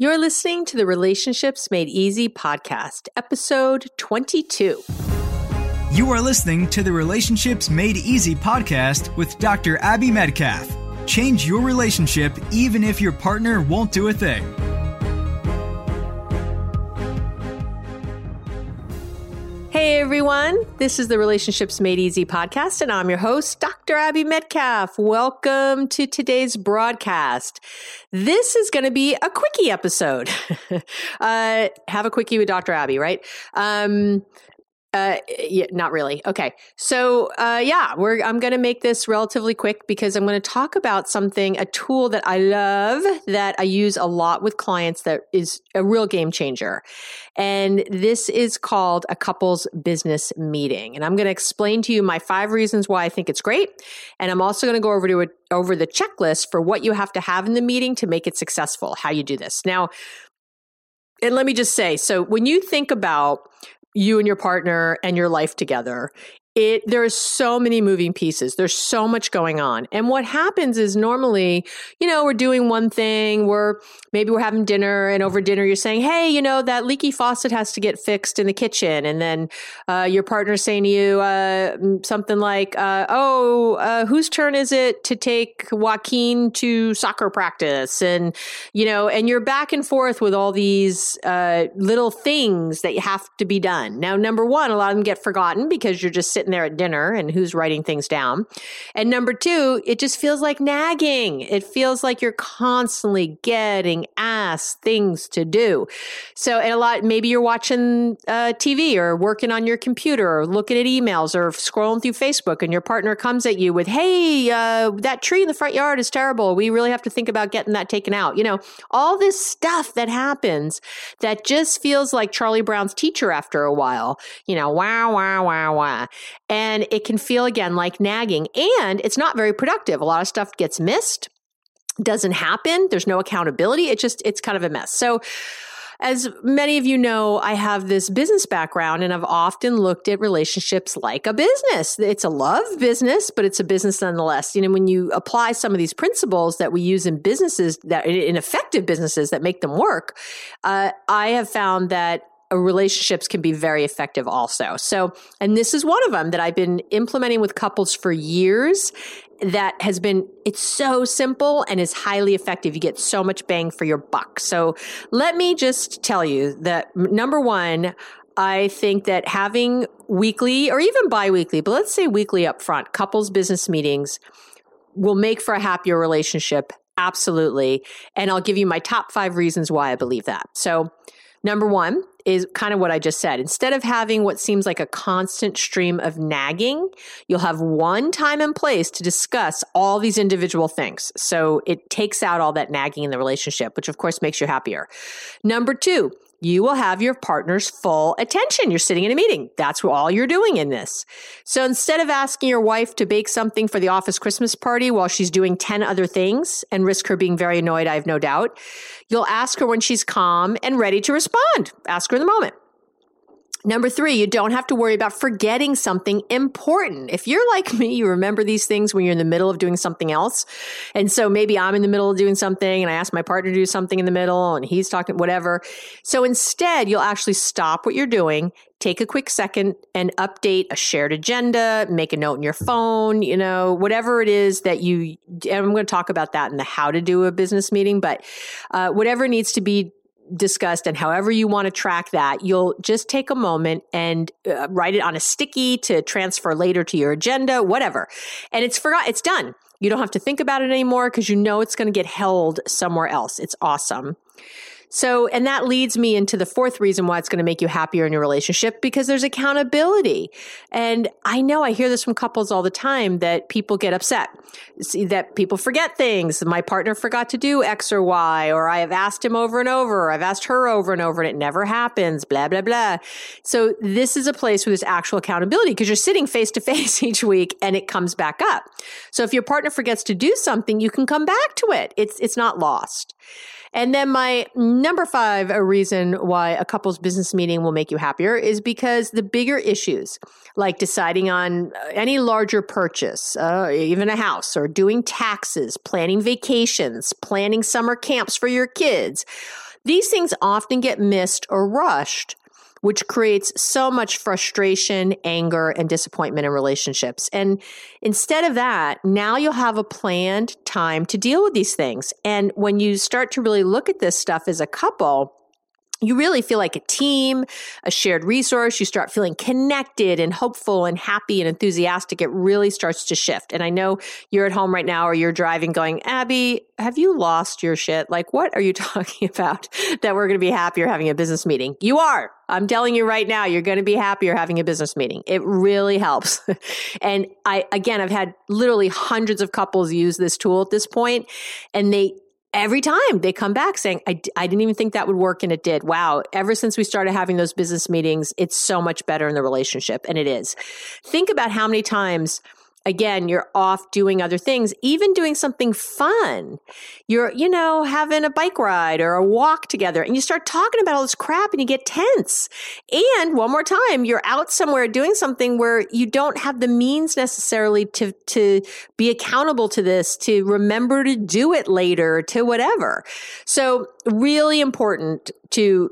You're listening to the Relationships Made Easy podcast, episode 22. You are listening to the Relationships Made Easy podcast with Dr. Abby Medcalf. Change your relationship even if your partner won't do a thing. Hey everyone, this is the Relationships Made Easy podcast, and I'm your host, Dr. Abby Medcalf. Welcome to today's broadcast. This is going to be a quickie episode. uh, have a quickie with Dr. Abby, right? Um, uh, yeah, not really. Okay. So, uh, yeah, we're, I'm going to make this relatively quick because I'm going to talk about something, a tool that I love that I use a lot with clients that is a real game changer. And this is called a couples business meeting. And I'm going to explain to you my five reasons why I think it's great. And I'm also going to go over to a, over the checklist for what you have to have in the meeting to make it successful, how you do this. Now, and let me just say so when you think about you and your partner and your life together it there's so many moving pieces. There's so much going on. And what happens is normally you know we're doing one thing we're maybe we're having dinner and over dinner you're saying hey you know that leaky faucet has to get fixed in the kitchen. And then uh, your partner's saying to you uh, something like uh, oh uh, whose turn is it to take joaquin to soccer practice? And you know and you're back and forth with all these uh, little things that have to be done. Now number one a lot of them get forgotten because you're just sitting there at dinner and who's writing things down. And number two, it just feels like nagging. It feels like you're constantly getting asked things to do. So, and a lot, maybe you're watching uh, TV or working on your computer or looking at emails or scrolling through Facebook and your partner comes at you with, hey, uh, that tree in the front yard is terrible. We really have to think about getting that taken out. You know, all this stuff that happens that just feels like Charlie Brown's teacher after a while, you know, wow, wow, wow, wow. And it can feel again like nagging and it's not very productive. A lot of stuff gets missed, doesn't happen. There's no accountability. It just, it's kind of a mess. So, as many of you know, I have this business background and I've often looked at relationships like a business. It's a love business, but it's a business nonetheless. You know, when you apply some of these principles that we use in businesses that in effective businesses that make them work, uh, I have found that Uh, relationships can be very effective also. So, and this is one of them that I've been implementing with couples for years that has been it's so simple and is highly effective you get so much bang for your buck so let me just tell you that number 1 I think that having weekly or even biweekly, but let's say weekly up front, couples business meetings will make for a happier relationship. Absolutely. And I'll give you my top five reasons why I believe that. So, number one, is kind of what I just said. Instead of having what seems like a constant stream of nagging, you'll have one time and place to discuss all these individual things. So it takes out all that nagging in the relationship, which of course makes you happier. Number two, you will have your partner's full attention. You're sitting in a meeting. That's all you're doing in this. So instead of asking your wife to bake something for the office Christmas party while she's doing 10 other things and risk her being very annoyed, I have no doubt, you'll ask her when she's calm and ready to respond. Ask her in the moment. Number three, you don't have to worry about forgetting something important. If you're like me, you remember these things when you're in the middle of doing something else. And so maybe I'm in the middle of doing something and I ask my partner to do something in the middle and he's talking, whatever. So instead, you'll actually stop what you're doing, take a quick second and update a shared agenda, make a note in your phone, you know, whatever it is that you, and I'm going to talk about that in the how to do a business meeting, but uh, whatever needs to be discussed and however you want to track that, you'll just take a moment and uh, write it on a sticky to transfer later to your agenda, whatever. And it's forgot, it's done. You don't have to think about it anymore because you know it's going to get held somewhere else. It's awesome. So, and that leads me into the fourth reason why it's going to make you happier in your relationship because there's accountability. And I know I hear this from couples all the time that people get upset, see that people forget things. My partner forgot to do X or Y, or I have asked him over and over, or I've asked her over and over and it never happens, blah, blah, blah. So this is a place where there's actual accountability because you're sitting face to face each week and it comes back up. So if your partner forgets to do something, you can come back to it. It's, it's not lost. And then my number five a reason why a couple's business meeting will make you happier is because the bigger issues, like deciding on any larger purchase, uh, even a house, or doing taxes, planning vacations, planning summer camps for your kids, these things often get missed or rushed which creates so much frustration, anger, and disappointment in relationships. And instead of that, now you'll have a planned time to deal with these things. And when you start to really look at this stuff as a couple, you really feel like a team, a shared resource. You start feeling connected and hopeful and happy and enthusiastic. It really starts to shift. And I know you're at home right now or you're driving going, Abby, have you lost your shit? Like, what are you talking about that we're going to be happier having a business meeting? You are. I'm telling you right now, you're going to be happier having a business meeting. It really helps. and I, again, I've had literally hundreds of couples use this tool at this point and they, every time they come back saying, I, I didn't even think that would work and it did. Wow. Ever since we started having those business meetings, it's so much better in the relationship. And it is. Think about how many times again, you're off doing other things, even doing something fun. You're, you know, having a bike ride or a walk together and you start talking about all this crap and you get tense. And one more time, you're out somewhere doing something where you don't have the means necessarily to, to be accountable to this, to remember to do it later, to whatever. So really important to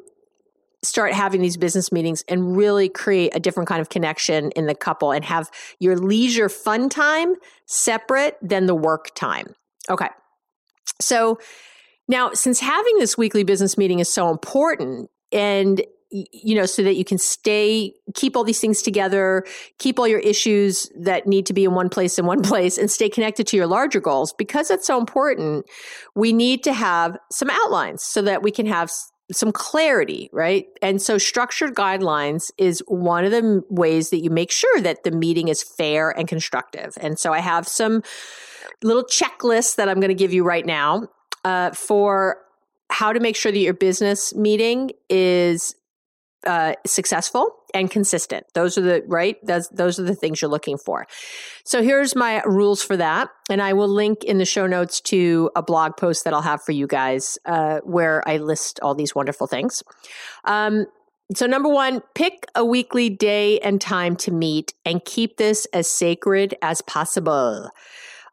start having these business meetings and really create a different kind of connection in the couple and have your leisure fun time separate than the work time. Okay. So now, since having this weekly business meeting is so important and you know, so that you can stay, keep all these things together, keep all your issues that need to be in one place in one place, and stay connected to your larger goals. Because that's so important, we need to have some outlines so that we can have some clarity, right? And so structured guidelines is one of the ways that you make sure that the meeting is fair and constructive. And so I have some little checklists that I'm going to give you right now uh, for how to make sure that your business meeting is uh, successful and consistent. Those are the right. Those those are the things you're looking for. So here's my rules for that, and I will link in the show notes to a blog post that I'll have for you guys uh, where I list all these wonderful things. Um, so number one, pick a weekly day and time to meet, and keep this as sacred as possible.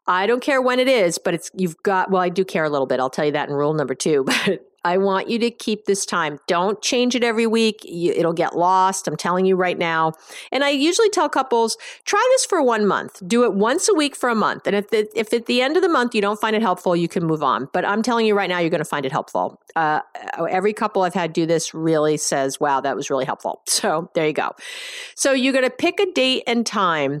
I don't care when it is, but it's you've got. Well, I do care a little bit. I'll tell you that in rule number two, but I want you to keep this time. Don't change it every week. It'll get lost. I'm telling you right now. And I usually tell couples, try this for one month. Do it once a week for a month. And if, the, if at the end of the month you don't find it helpful, you can move on. But I'm telling you right now, you're going to find it helpful. Uh, every couple I've had do this really says, wow, that was really helpful. So there you go. So you're going to pick a date and time.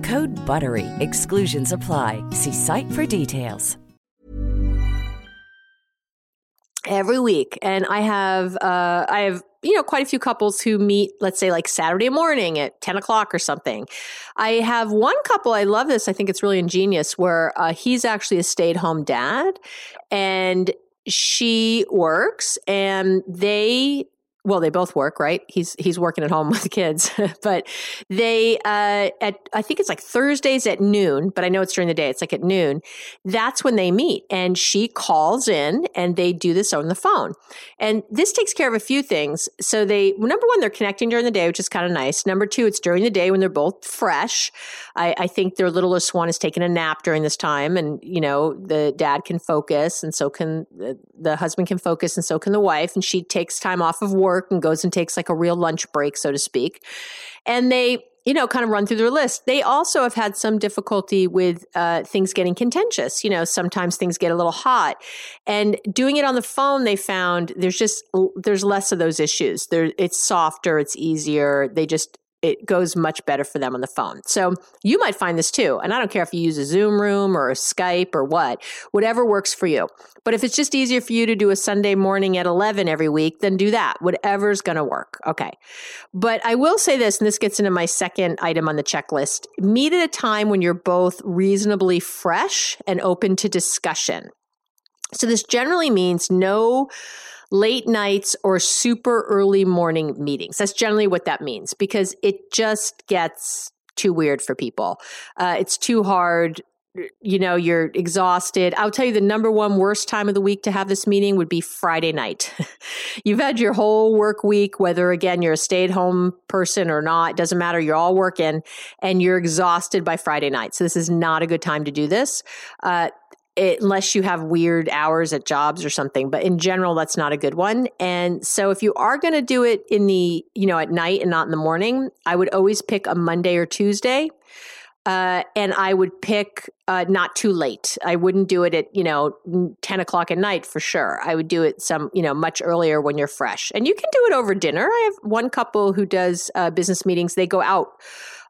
Code BUTTERY. Exclusions apply. See site for details. every week and i have uh i have you know quite a few couples who meet let's say like saturday morning at 10 o'clock or something i have one couple i love this i think it's really ingenious where uh, he's actually a stay-at-home dad and she works and they well they both work right? He's he's working at home with the kids but they uh at i think it's like thursdays at noon but i know it's during the day it's like at noon that's when they meet and she calls in and they do this on the phone. And this takes care of a few things. So they number one they're connecting during the day which is kind of nice. Number two it's during the day when they're both fresh. I, I think their littlest one is taking a nap during this time and you know the dad can focus and so can the, the husband can focus and so can the wife and she takes time off of work work and goes and takes like a real lunch break, so to speak. And they, you know, kind of run through their list. They also have had some difficulty with uh, things getting contentious. You know, sometimes things get a little hot, and doing it on the phone, they found there's just there's less of those issues. There, it's softer, it's easier. They just it goes much better for them on the phone. So you might find this too. And I don't care if you use a Zoom room or a Skype or what, whatever works for you. But if it's just easier for you to do a Sunday morning at 11 every week, then do that. Whatever's going to work. Okay. But I will say this, and this gets into my second item on the checklist meet at a time when you're both reasonably fresh and open to discussion. So this generally means no late nights or super early morning meetings. That's generally what that means because it just gets too weird for people. Uh, it's too hard. You know, you're exhausted. I'll tell you the number one worst time of the week to have this meeting would be Friday night. You've had your whole work week, whether again you're a stay at home person or not, doesn't matter. You're all working and you're exhausted by Friday night. So this is not a good time to do this. Uh, it, unless you have weird hours at jobs or something. But in general, that's not a good one. And so if you are going to do it in the, you know, at night and not in the morning, I would always pick a Monday or Tuesday. Uh, and I would pick uh, not too late. I wouldn't do it at you know ten o'clock at night for sure. I would do it some you know much earlier when you're fresh, and you can do it over dinner. I have one couple who does uh, business meetings. They go out,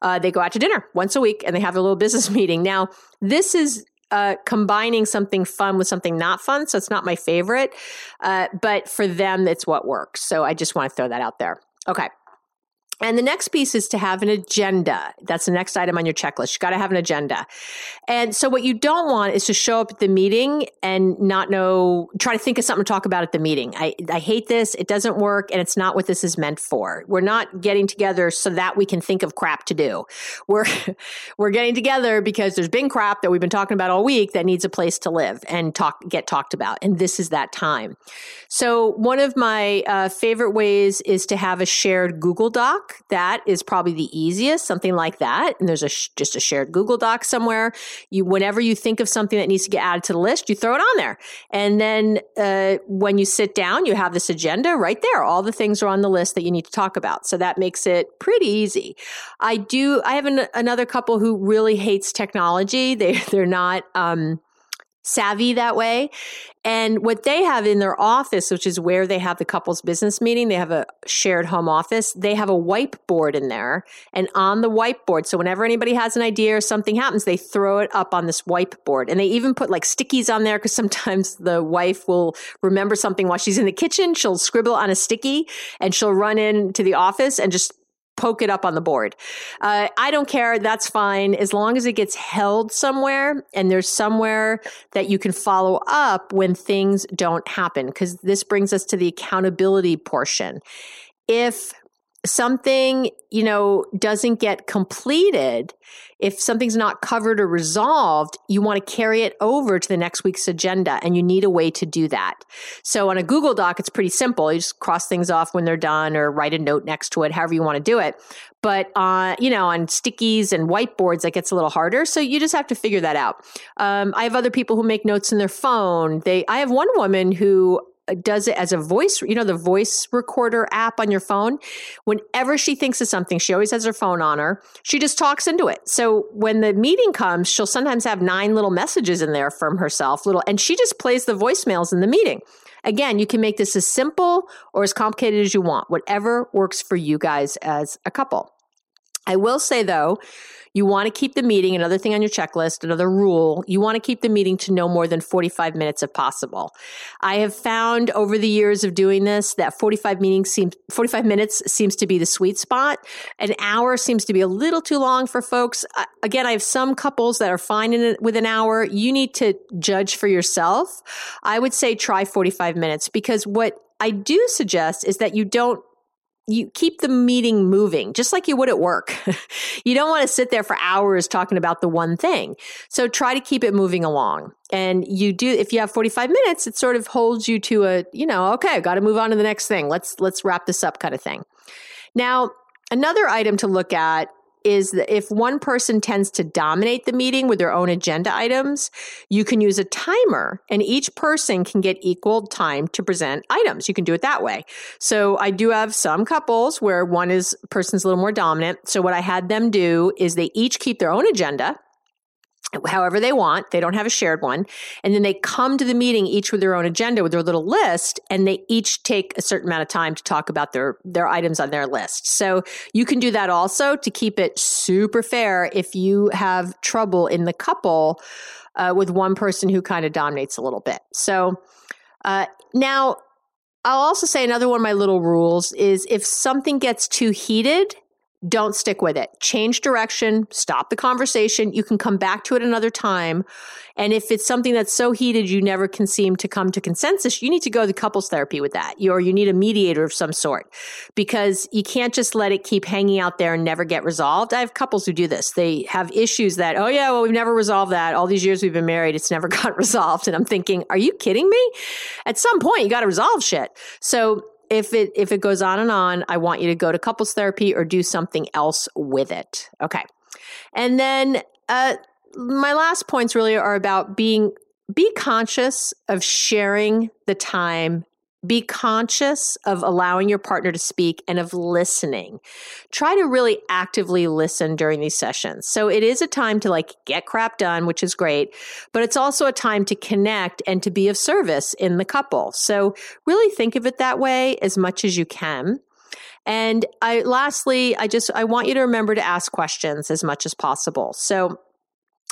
uh, they go out to dinner once a week, and they have a little business meeting. Now this is uh, combining something fun with something not fun. So it's not my favorite. Uh, but for them, it's what works. So I just want to throw that out there. Okay. And the next piece is to have an agenda. That's the next item on your checklist. You got to have an agenda. And so what you don't want is to show up at the meeting and not know, try to think of something to talk about at the meeting. I, I hate this. It doesn't work and it's not what this is meant for. We're not getting together so that we can think of crap to do. We're, we're getting together because there's been crap that we've been talking about all week that needs a place to live and talk, get talked about. And this is that time. So one of my uh, favorite ways is to have a shared Google Doc that is probably the easiest, something like that. And there's a sh- just a shared Google Doc somewhere. You, whenever you think of something that needs to get added to the list, you throw it on there. And then uh, when you sit down, you have this agenda right there. All the things are on the list that you need to talk about. So that makes it pretty easy. I do. I have an, another couple who really hates technology. They they're not. Um, savvy that way. And what they have in their office, which is where they have the couple's business meeting, they have a shared home office. They have a whiteboard in there. And on the whiteboard, so whenever anybody has an idea or something happens, they throw it up on this whiteboard. And they even put like stickies on there because sometimes the wife will remember something while she's in the kitchen. She'll scribble on a sticky and she'll run into the office and just poke it up on the board. Uh, I don't care. That's fine. As long as it gets held somewhere and there's somewhere that you can follow up when things don't happen. Because this brings us to the accountability portion. If something, you know, doesn't get completed, if something's not covered or resolved, you want to carry it over to the next week's agenda and you need a way to do that. So on a Google Doc, it's pretty simple. You just cross things off when they're done or write a note next to it, however you want to do it. But uh, you know, on stickies and whiteboards, that gets a little harder. So you just have to figure that out. Um, I have other people who make notes in their phone. They, I have one woman who Uh, does it as a voice, you know, the voice recorder app on your phone. Whenever she thinks of something, she always has her phone on her. She just talks into it. So when the meeting comes, she'll sometimes have nine little messages in there from herself, little, and she just plays the voicemails in the meeting. Again, you can make this as simple or as complicated as you want, whatever works for you guys as a couple. I will say though, you want to keep the meeting, another thing on your checklist, another rule, you want to keep the meeting to no more than 45 minutes if possible. I have found over the years of doing this that 45 meetings seems 45 minutes seems to be the sweet spot. An hour seems to be a little too long for folks. Again, I have some couples that are fine in it with an hour. You need to judge for yourself. I would say try 45 minutes because what I do suggest is that you don't you keep the meeting moving just like you would at work. you don't want to sit there for hours talking about the one thing. So try to keep it moving along. And you do if you have 45 minutes, it sort of holds you to a, you know, okay, got to move on to the next thing. Let's let's wrap this up kind of thing. Now, another item to look at is that if one person tends to dominate the meeting with their own agenda items, you can use a timer and each person can get equal time to present items. You can do it that way. So I do have some couples where one is person's a little more dominant. So what I had them do is they each keep their own agenda however they want. They don't have a shared one. And then they come to the meeting each with their own agenda with their little list and they each take a certain amount of time to talk about their their items on their list. So you can do that also to keep it super fair if you have trouble in the couple uh, with one person who kind of dominates a little bit. So uh, now I'll also say another one of my little rules is if something gets too heated, don't stick with it. Change direction, stop the conversation. You can come back to it another time. And if it's something that's so heated you never can seem to come to consensus, you need to go to couples therapy with that. Or you need a mediator of some sort because you can't just let it keep hanging out there and never get resolved. I have couples who do this. They have issues that, oh yeah, well, we've never resolved that. All these years we've been married, it's never got resolved. And I'm thinking, are you kidding me? At some point, you got to resolve shit. So if it if it goes on and on, I want you to go to couples therapy or do something else with it. Okay. And then uh, my last points really are about being be conscious of sharing the time be conscious of allowing your partner to speak and of listening. Try to really actively listen during these sessions. So it is a time to like get crap done, which is great, but it's also a time to connect and to be of service in the couple. So really think of it that way as much as you can. And I lastly, I just I want you to remember to ask questions as much as possible. So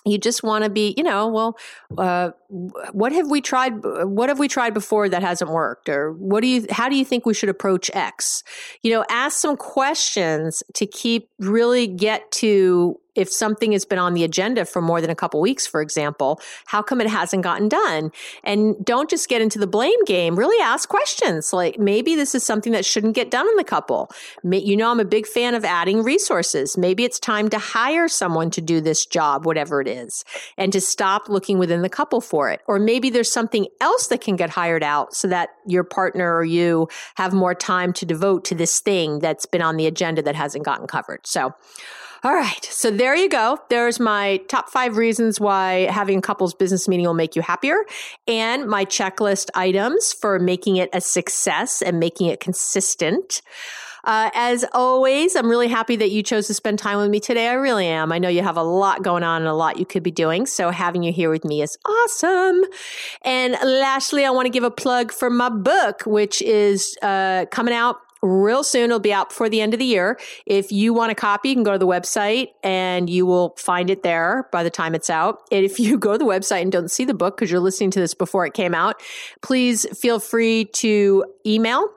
you just want to be you know well uh, what have we tried what have we tried before that hasn't worked? Or what do you how do you think we should approach x? You know ask some questions to keep really get to if something has been on the agenda for more than a couple weeks, for example, how come it hasn't gotten done? And don't just get into the blame game. Really ask questions like maybe this is something that shouldn't get done in the couple. You know, I'm a big fan of adding resources. Maybe it's time to hire someone to do this job, whatever it is, and to stop looking within the couple for it. Or maybe there's something else that can get hired out so that your partner or you have more time to devote to this thing that's been on the agenda that hasn't gotten covered. So, all right. So there you go. There's my top five reasons why having a couples business meeting will make you happier and my checklist items for making it a success and making it consistent. Uh, as always, I'm really happy that you chose to spend time with me today. I really am. I know you have a lot going on and a lot you could be doing. So having you here with me is awesome. And lastly, I want to give a plug for my book, which is uh, coming out real soon. It'll be out before the end of the year. If you want a copy, you can go to the website and you will find it there by the time it's out. And if you go to the website and don't see the book because you're listening to this before it came out, please feel free to email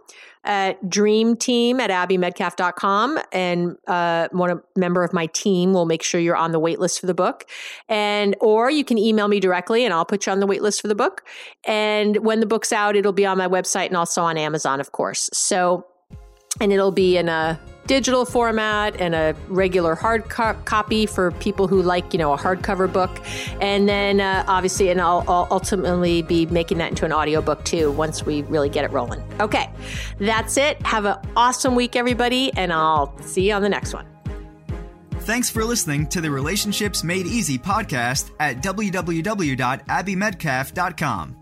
at dreamteam at abbymedcalf.com and uh, one member of my team will make sure you're on the wait list for the book and or you can email me directly and i'll put you on the wait list for the book and when the book's out it'll be on my website and also on amazon of course so and it'll be in a digital format and a regular hard co- copy for people who like, you know, a hardcover book. And then uh, obviously, and I'll, I'll ultimately be making that into an audiobook too once we really get it rolling. Okay, that's it. Have an awesome week, everybody, and I'll see you on the next one. Thanks for listening to the Relationships Made Easy podcast at www.abbymedcalf.com.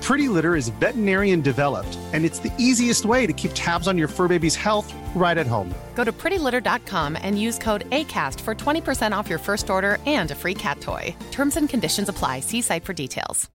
Pretty Litter is veterinarian developed, and it's the easiest way to keep tabs on your fur baby's health right at home. Go to prettylitter.com and use code ACAST for 20% off your first order and a free cat toy. Terms and conditions apply. See site for details.